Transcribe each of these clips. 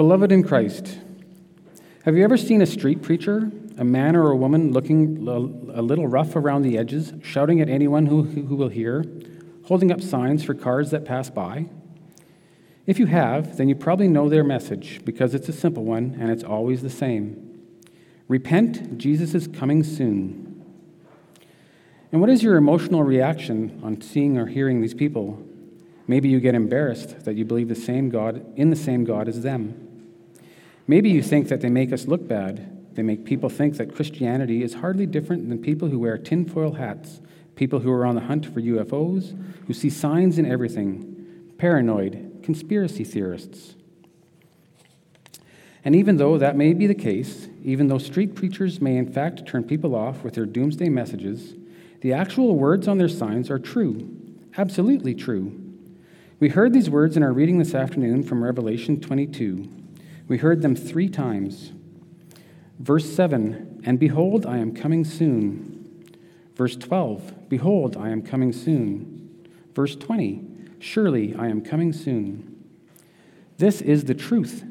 Beloved in Christ, have you ever seen a street preacher, a man or a woman looking a little rough around the edges, shouting at anyone who, who will hear, holding up signs for cars that pass by? If you have, then you probably know their message because it's a simple one and it's always the same. Repent, Jesus is coming soon. And what is your emotional reaction on seeing or hearing these people? Maybe you get embarrassed that you believe the same God in the same God as them. Maybe you think that they make us look bad. They make people think that Christianity is hardly different than people who wear tinfoil hats, people who are on the hunt for UFOs, who see signs in everything, paranoid, conspiracy theorists. And even though that may be the case, even though street preachers may in fact turn people off with their doomsday messages, the actual words on their signs are true, absolutely true. We heard these words in our reading this afternoon from Revelation 22. We heard them three times. Verse 7 And behold, I am coming soon. Verse 12 Behold, I am coming soon. Verse 20 Surely I am coming soon. This is the truth.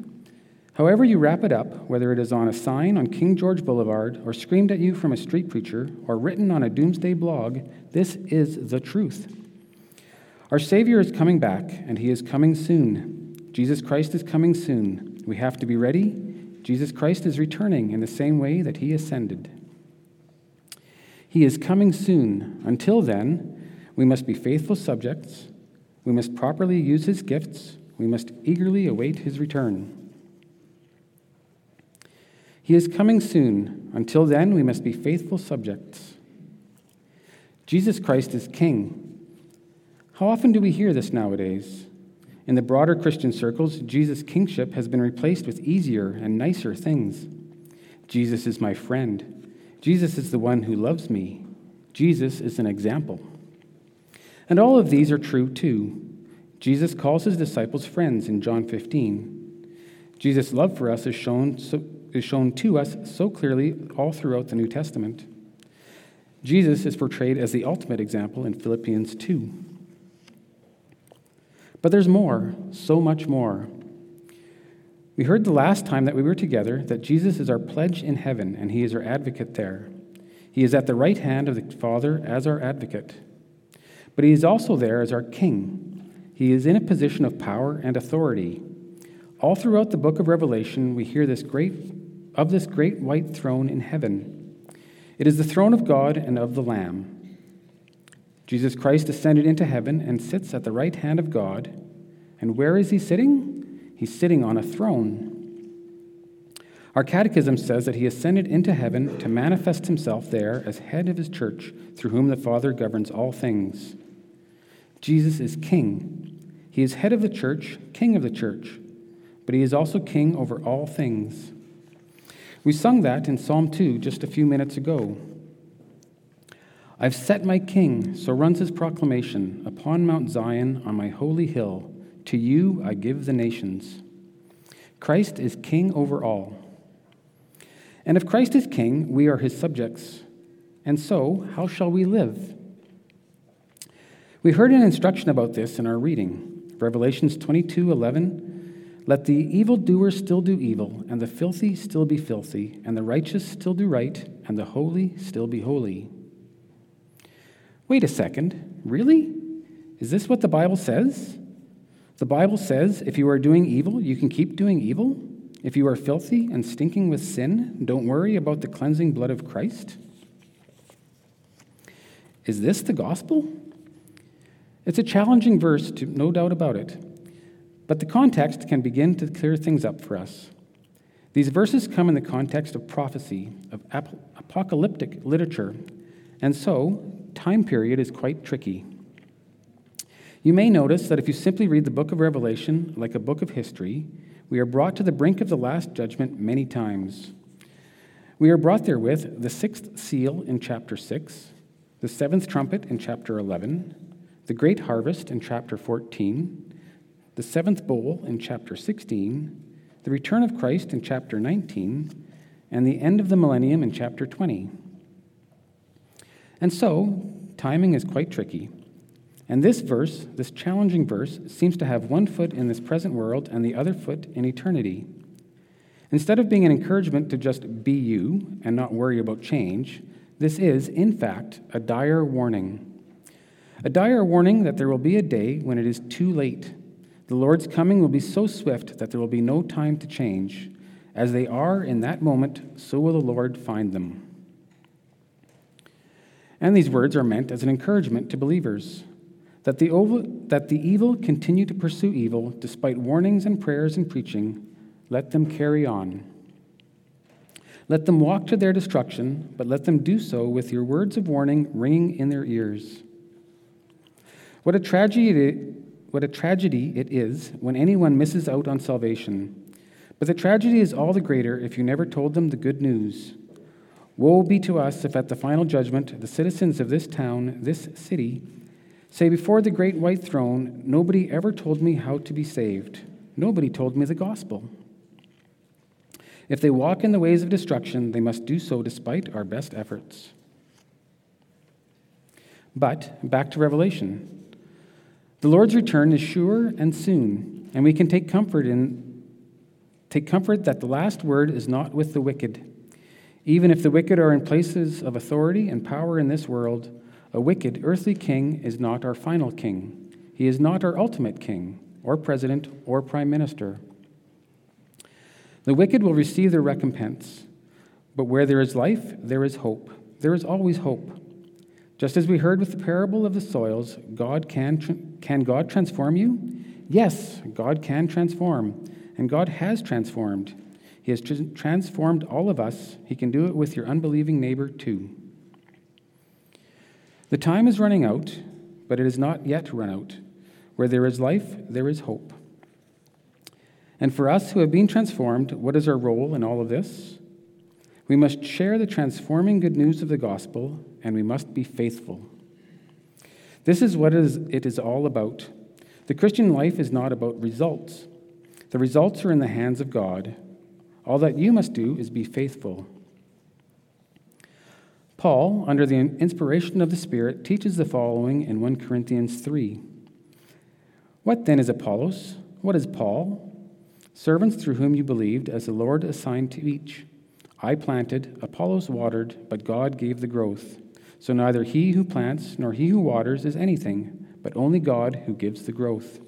However, you wrap it up, whether it is on a sign on King George Boulevard, or screamed at you from a street preacher, or written on a doomsday blog, this is the truth. Our Savior is coming back, and He is coming soon. Jesus Christ is coming soon. We have to be ready. Jesus Christ is returning in the same way that He ascended. He is coming soon. Until then, we must be faithful subjects. We must properly use His gifts. We must eagerly await His return. He is coming soon. Until then, we must be faithful subjects. Jesus Christ is King. How often do we hear this nowadays? In the broader Christian circles, Jesus' kingship has been replaced with easier and nicer things. Jesus is my friend. Jesus is the one who loves me. Jesus is an example. And all of these are true too. Jesus calls his disciples friends in John 15. Jesus' love for us is shown so, is shown to us so clearly all throughout the New Testament. Jesus is portrayed as the ultimate example in Philippians 2. But there's more, so much more. We heard the last time that we were together that Jesus is our pledge in heaven and he is our advocate there. He is at the right hand of the Father as our advocate. But he is also there as our king. He is in a position of power and authority. All throughout the book of Revelation, we hear this great of this great white throne in heaven. It is the throne of God and of the Lamb. Jesus Christ ascended into heaven and sits at the right hand of God. And where is he sitting? He's sitting on a throne. Our catechism says that he ascended into heaven to manifest himself there as head of his church, through whom the Father governs all things. Jesus is king. He is head of the church, king of the church, but he is also king over all things. We sung that in Psalm 2 just a few minutes ago. I've set my king, so runs his proclamation, upon Mount Zion on my holy hill. To you I give the nations. Christ is king over all. And if Christ is king, we are his subjects. And so, how shall we live? We heard an instruction about this in our reading. Revelations 22 11 let the evildoer still do evil, and the filthy still be filthy, and the righteous still do right, and the holy still be holy. Wait a second, really? Is this what the Bible says? The Bible says if you are doing evil, you can keep doing evil. If you are filthy and stinking with sin, don't worry about the cleansing blood of Christ. Is this the gospel? It's a challenging verse, to, no doubt about it. But the context can begin to clear things up for us. These verses come in the context of prophecy, of ap- apocalyptic literature, and so time period is quite tricky. You may notice that if you simply read the book of Revelation like a book of history, we are brought to the brink of the last judgment many times. We are brought there with the sixth seal in chapter 6, the seventh trumpet in chapter 11, the great harvest in chapter 14, the seventh bowl in chapter 16, the return of Christ in chapter 19, and the end of the millennium in chapter 20. And so, timing is quite tricky. And this verse, this challenging verse, seems to have one foot in this present world and the other foot in eternity. Instead of being an encouragement to just be you and not worry about change, this is, in fact, a dire warning. A dire warning that there will be a day when it is too late. The Lord's coming will be so swift that there will be no time to change. As they are in that moment, so will the Lord find them. And these words are meant as an encouragement to believers that the, that the evil continue to pursue evil despite warnings and prayers and preaching. Let them carry on. Let them walk to their destruction, but let them do so with your words of warning ringing in their ears. What a tragedy what a tragedy it is when anyone misses out on salvation. But the tragedy is all the greater if you never told them the good news. Woe be to us if at the final judgment the citizens of this town, this city, say before the great white throne, Nobody ever told me how to be saved. Nobody told me the gospel. If they walk in the ways of destruction, they must do so despite our best efforts. But back to Revelation. The Lord's return is sure and soon, and we can take comfort in take comfort that the last word is not with the wicked. Even if the wicked are in places of authority and power in this world, a wicked earthly king is not our final king. He is not our ultimate king, or president, or prime minister. The wicked will receive their recompense, but where there is life, there is hope. There is always hope. Just as we heard with the parable of the soils, God can, can God transform you? Yes, God can transform, and God has transformed. He has tr- transformed all of us. He can do it with your unbelieving neighbor, too. The time is running out, but it is not yet run out. Where there is life, there is hope. And for us who have been transformed, what is our role in all of this? We must share the transforming good news of the gospel, and we must be faithful. This is what it is all about. The Christian life is not about results. The results are in the hands of God. All that you must do is be faithful. Paul, under the inspiration of the Spirit, teaches the following in 1 Corinthians 3. What then is Apollos? What is Paul? Servants through whom you believed, as the Lord assigned to each. I planted, Apollos watered, but God gave the growth. So neither he who plants nor he who waters is anything, but only God who gives the growth.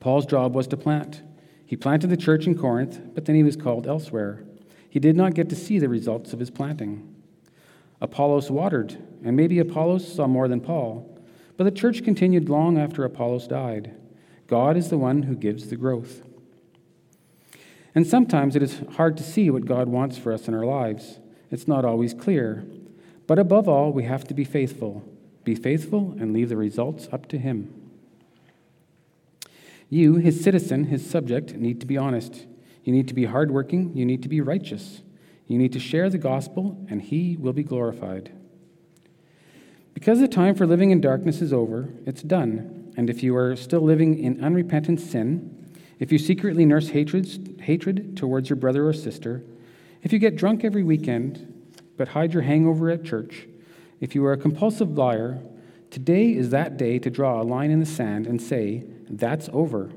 Paul's job was to plant. He planted the church in Corinth, but then he was called elsewhere. He did not get to see the results of his planting. Apollos watered, and maybe Apollos saw more than Paul, but the church continued long after Apollos died. God is the one who gives the growth. And sometimes it is hard to see what God wants for us in our lives. It's not always clear. But above all, we have to be faithful. Be faithful and leave the results up to Him. You, His citizen, His subject, need to be honest. You need to be hardworking. You need to be righteous. You need to share the gospel, and He will be glorified. Because the time for living in darkness is over, it's done. And if you are still living in unrepentant sin, if you secretly nurse hatred, hatred towards your brother or sister, if you get drunk every weekend but hide your hangover at church, if you are a compulsive liar, today is that day to draw a line in the sand and say, That's over.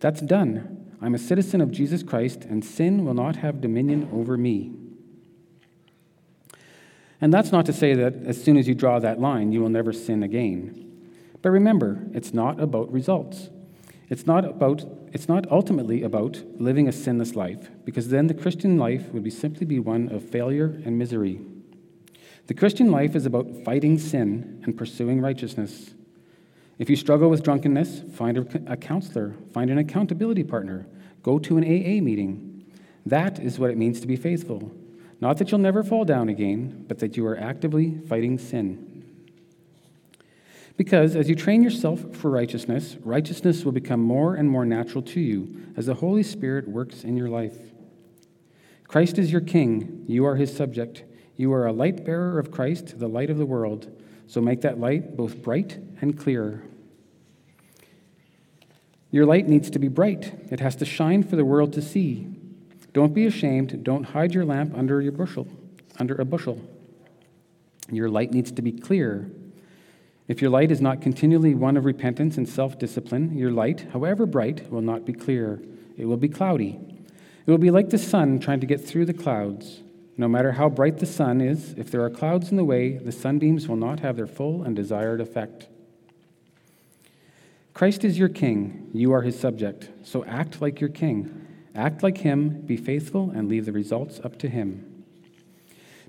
That's done. I'm a citizen of Jesus Christ, and sin will not have dominion over me. And that's not to say that as soon as you draw that line, you will never sin again. But remember, it's not about results. It's not, about, it's not ultimately about living a sinless life, because then the Christian life would be simply be one of failure and misery. The Christian life is about fighting sin and pursuing righteousness. If you struggle with drunkenness, find a, counselor, find an accountability partner, go to an AA meeting. That is what it means to be faithful. Not that you'll never fall down again, but that you are actively fighting sin. Because as you train yourself for righteousness, righteousness will become more and more natural to you as the Holy Spirit works in your life. Christ is your king, you are his subject. You are a light bearer of Christ, the light of the world. So make that light both bright and clear. Your light needs to be bright, it has to shine for the world to see. Don't be ashamed, don't hide your lamp under your bushel, under a bushel. Your light needs to be clear, if your light is not continually one of repentance and self discipline, your light, however bright, will not be clear. It will be cloudy. It will be like the sun trying to get through the clouds. No matter how bright the sun is, if there are clouds in the way, the sunbeams will not have their full and desired effect. Christ is your king, you are his subject, so act like your king. Act like him, be faithful, and leave the results up to him.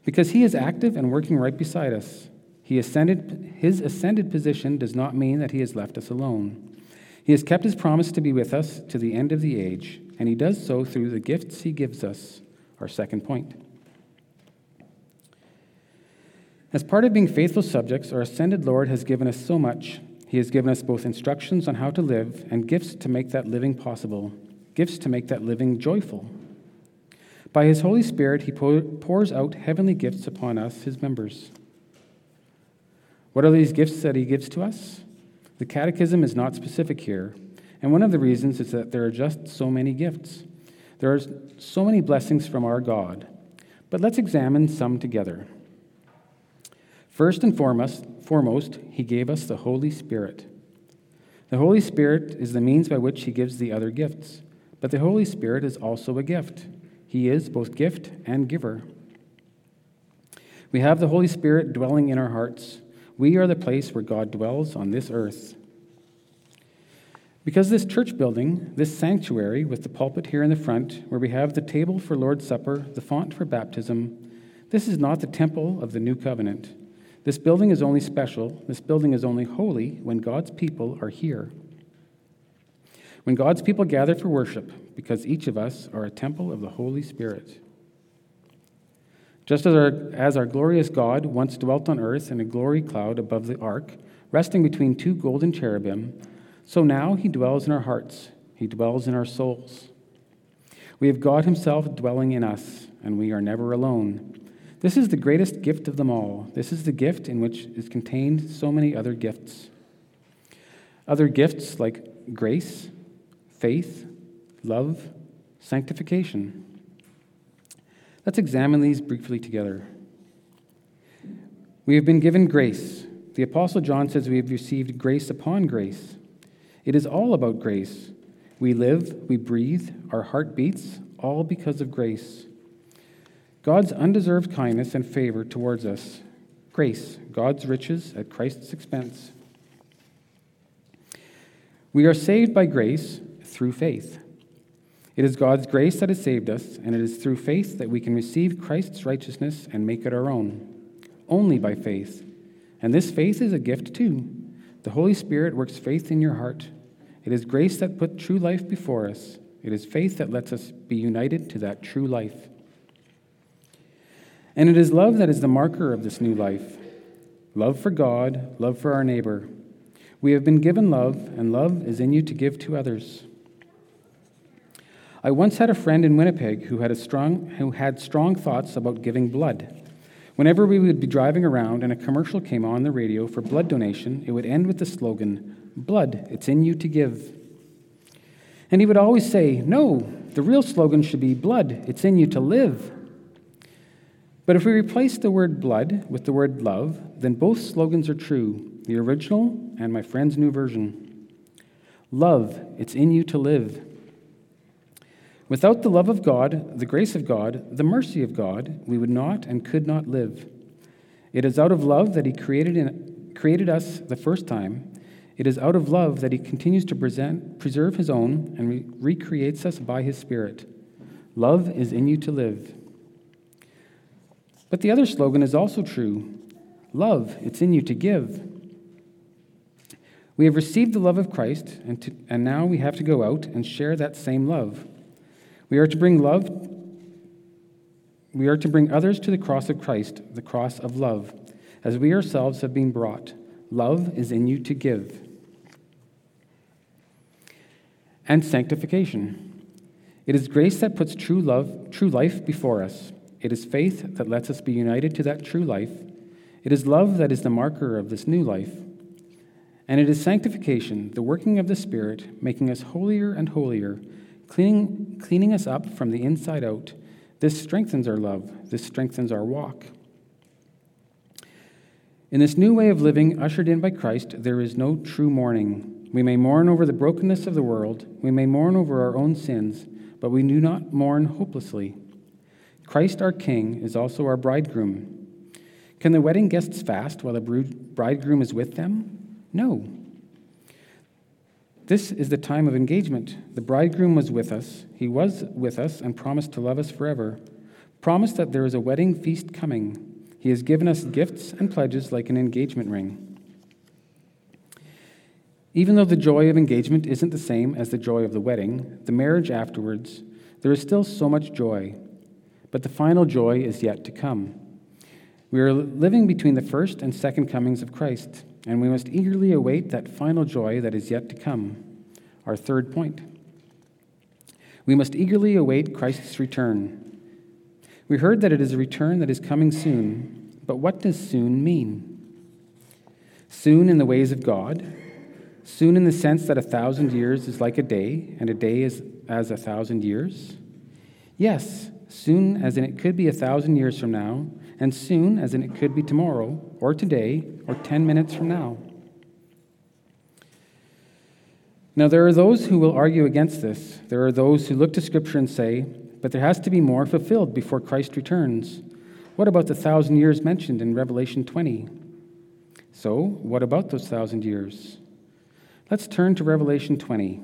Because he is active and working right beside us. He ascended, his ascended position does not mean that he has left us alone. He has kept his promise to be with us to the end of the age, and he does so through the gifts he gives us. Our second point. As part of being faithful subjects, our ascended Lord has given us so much. He has given us both instructions on how to live and gifts to make that living possible, gifts to make that living joyful. By his Holy Spirit, he pours out heavenly gifts upon us, his members. What are these gifts that he gives to us? The Catechism is not specific here, and one of the reasons is that there are just so many gifts. There are so many blessings from our God. But let's examine some together. First and foremost, he gave us the Holy Spirit. The Holy Spirit is the means by which he gives the other gifts, but the Holy Spirit is also a gift. He is both gift and giver. We have the Holy Spirit dwelling in our hearts. We are the place where God dwells on this earth. Because this church building, this sanctuary with the pulpit here in the front, where we have the table for Lord's Supper, the font for baptism, this is not the temple of the new covenant. This building is only special, this building is only holy when God's people are here. When God's people gather for worship, because each of us are a temple of the Holy Spirit. Just as our, as our glorious God once dwelt on earth in a glory cloud above the ark, resting between two golden cherubim, so now he dwells in our hearts, he dwells in our souls. We have God himself dwelling in us, and we are never alone. This is the greatest gift of them all. This is the gift in which is contained so many other gifts. Other gifts like grace, faith, love, sanctification. Let's examine these briefly together. We have been given grace. The Apostle John says we have received grace upon grace. It is all about grace. We live, we breathe, our heart beats, all because of grace. God's undeserved kindness and favor towards us. Grace, God's riches at Christ's expense. We are saved by grace through faith. It is God's grace that has saved us, and it is through faith that we can receive Christ's righteousness and make it our own. Only by faith. And this faith is a gift too. The Holy Spirit works faith in your heart. It is grace that put true life before us. It is faith that lets us be united to that true life. And it is love that is the marker of this new life love for God, love for our neighbor. We have been given love, and love is in you to give to others. I once had a friend in Winnipeg who had, strong, who had strong thoughts about giving blood. Whenever we would be driving around and a commercial came on the radio for blood donation, it would end with the slogan, Blood, it's in you to give. And he would always say, No, the real slogan should be, Blood, it's in you to live. But if we replace the word blood with the word love, then both slogans are true the original and my friend's new version. Love, it's in you to live. Without the love of God, the grace of God, the mercy of God, we would not and could not live. It is out of love that He created, in, created us the first time. It is out of love that He continues to present, preserve His own and re- recreates us by His Spirit. Love is in you to live. But the other slogan is also true love, it's in you to give. We have received the love of Christ, and, to, and now we have to go out and share that same love. We are to bring love, we are to bring others to the cross of Christ, the cross of love, as we ourselves have been brought. Love is in you to give. And sanctification. It is grace that puts true love, true life before us. It is faith that lets us be united to that true life. It is love that is the marker of this new life. And it is sanctification, the working of the Spirit, making us holier and holier cleaning, cleaning us up from the inside out. This strengthens our love, this strengthens our walk. In this new way of living, ushered in by Christ, there is no true mourning. We may mourn over the brokenness of the world, we may mourn over our own sins, but we do not mourn hopelessly. Christ our King is also our bridegroom. Can the wedding guests fast while the bridegroom is with them? No. This is the time of engagement. The bridegroom was with us. He was with us and promised to love us forever. Promised that there is a wedding feast coming. He has given us gifts and pledges like an engagement ring. Even though the joy of engagement isn't the same as the joy of the wedding, the marriage afterwards, there is still so much joy. But the final joy is yet to come. We are living between the first and second comings of Christ, and we must eagerly await that final joy that is yet to come. Our third point. We must eagerly await Christ's return. We heard that it is a return that is coming soon, but what does soon mean? Soon in the ways of God, soon in the sense that a thousand years is like a day, and a day is as a thousand years? Yes, soon as in it could be a thousand years from now, and soon as in it could be tomorrow, or today, or 10 minutes from now. Now, there are those who will argue against this. There are those who look to Scripture and say, but there has to be more fulfilled before Christ returns. What about the thousand years mentioned in Revelation 20? So, what about those thousand years? Let's turn to Revelation 20.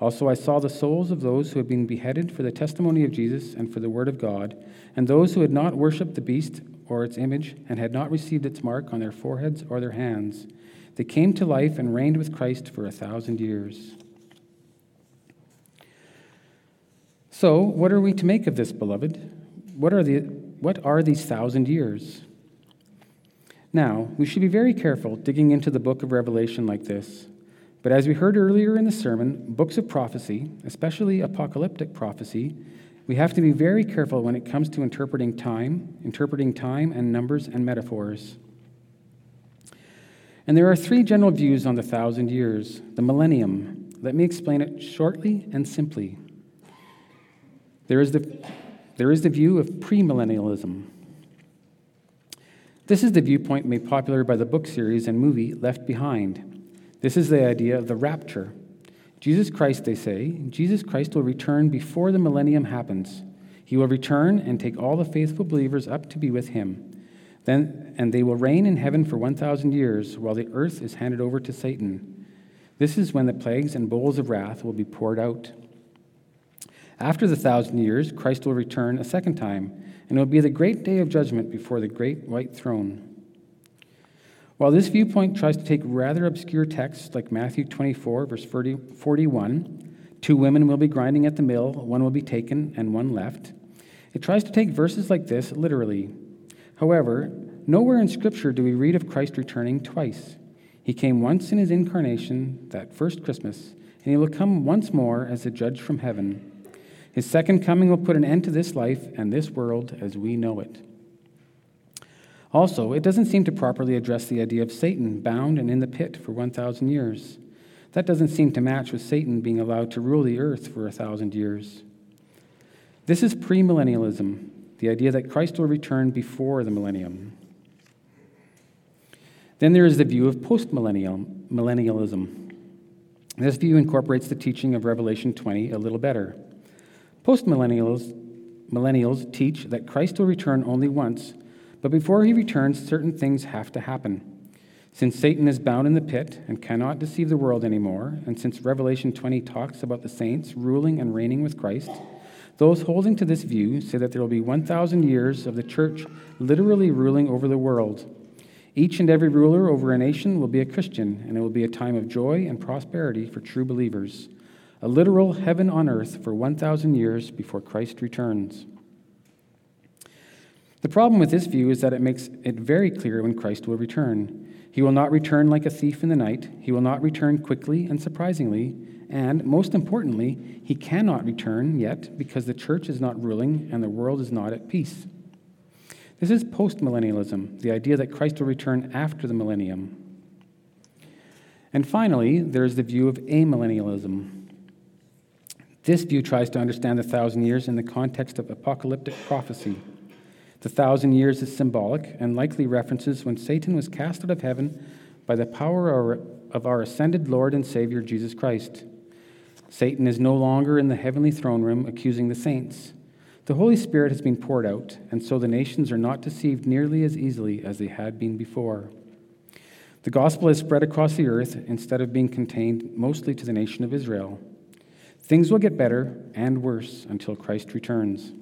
Also, I saw the souls of those who had been beheaded for the testimony of Jesus and for the word of God, and those who had not worshipped the beast or its image and had not received its mark on their foreheads or their hands. They came to life and reigned with Christ for a thousand years. So, what are we to make of this, beloved? What are, the, what are these thousand years? Now, we should be very careful digging into the book of Revelation like this. But as we heard earlier in the sermon, books of prophecy, especially apocalyptic prophecy, we have to be very careful when it comes to interpreting time, interpreting time and numbers and metaphors. And there are three general views on the thousand years, the millennium. Let me explain it shortly and simply. There is the, there is the view of premillennialism. This is the viewpoint made popular by the book series and movie Left Behind. This is the idea of the rapture. Jesus Christ, they say, Jesus Christ will return before the millennium happens. He will return and take all the faithful believers up to be with him. Then, and they will reign in heaven for 1,000 years while the earth is handed over to Satan. This is when the plagues and bowls of wrath will be poured out. After the thousand years, Christ will return a second time, and it will be the great day of judgment before the great white throne. While this viewpoint tries to take rather obscure texts like Matthew 24, verse 40, 41, two women will be grinding at the mill, one will be taken and one left, it tries to take verses like this literally. However, nowhere in Scripture do we read of Christ returning twice. He came once in his incarnation, that first Christmas, and he will come once more as a judge from heaven. His second coming will put an end to this life and this world as we know it. Also, it doesn't seem to properly address the idea of Satan bound and in the pit for 1,000 years. That doesn't seem to match with Satan being allowed to rule the earth for a thousand years. This is premillennialism, the idea that Christ will return before the millennium. Then there is the view of postmillennialism. This view incorporates the teaching of Revelation 20 a little better. Postmillennials millennials teach that Christ will return only once but before he returns, certain things have to happen. Since Satan is bound in the pit and cannot deceive the world anymore, and since Revelation 20 talks about the saints ruling and reigning with Christ, those holding to this view say that there will be 1,000 years of the church literally ruling over the world. Each and every ruler over a nation will be a Christian, and it will be a time of joy and prosperity for true believers. A literal heaven on earth for 1,000 years before Christ returns. The problem with this view is that it makes it very clear when Christ will return. He will not return like a thief in the night. He will not return quickly and surprisingly. And most importantly, he cannot return yet because the church is not ruling and the world is not at peace. This is postmillennialism, the idea that Christ will return after the millennium. And finally, there is the view of amillennialism. This view tries to understand the thousand years in the context of apocalyptic prophecy. The thousand years is symbolic and likely references when Satan was cast out of heaven by the power of our ascended Lord and Savior Jesus Christ. Satan is no longer in the heavenly throne room accusing the saints. The Holy Spirit has been poured out, and so the nations are not deceived nearly as easily as they had been before. The gospel has spread across the earth instead of being contained mostly to the nation of Israel. Things will get better and worse until Christ returns.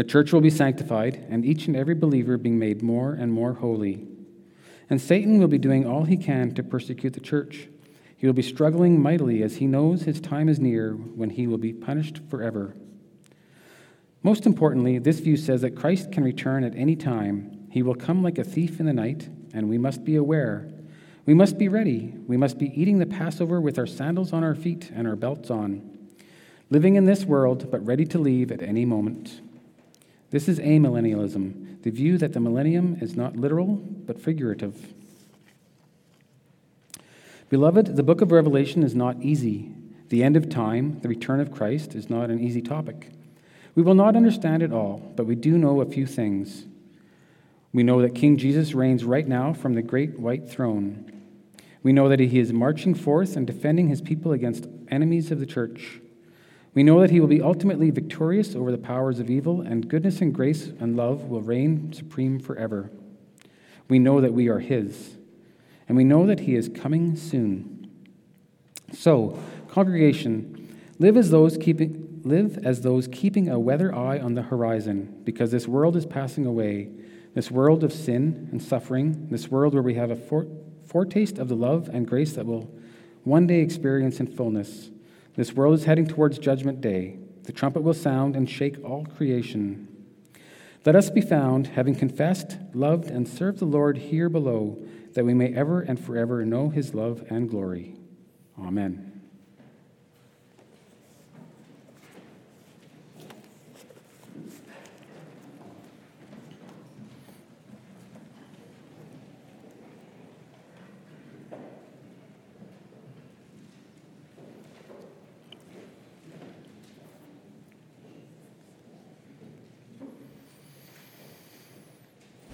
The church will be sanctified, and each and every believer being made more and more holy. And Satan will be doing all he can to persecute the church. He will be struggling mightily as he knows his time is near when he will be punished forever. Most importantly, this view says that Christ can return at any time. He will come like a thief in the night, and we must be aware. We must be ready. We must be eating the Passover with our sandals on our feet and our belts on, living in this world, but ready to leave at any moment. This is amillennialism, the view that the millennium is not literal, but figurative. Beloved, the book of Revelation is not easy. The end of time, the return of Christ, is not an easy topic. We will not understand it all, but we do know a few things. We know that King Jesus reigns right now from the great white throne. We know that he is marching forth and defending his people against enemies of the church. We know that he will be ultimately victorious over the powers of evil, and goodness and grace and love will reign supreme forever. We know that we are his, and we know that he is coming soon. So, congregation, live as those keeping live as those keeping a weather eye on the horizon, because this world is passing away. This world of sin and suffering, this world where we have a foretaste of the love and grace that will one day experience in fullness. This world is heading towards Judgment Day. The trumpet will sound and shake all creation. Let us be found, having confessed, loved, and served the Lord here below, that we may ever and forever know his love and glory. Amen.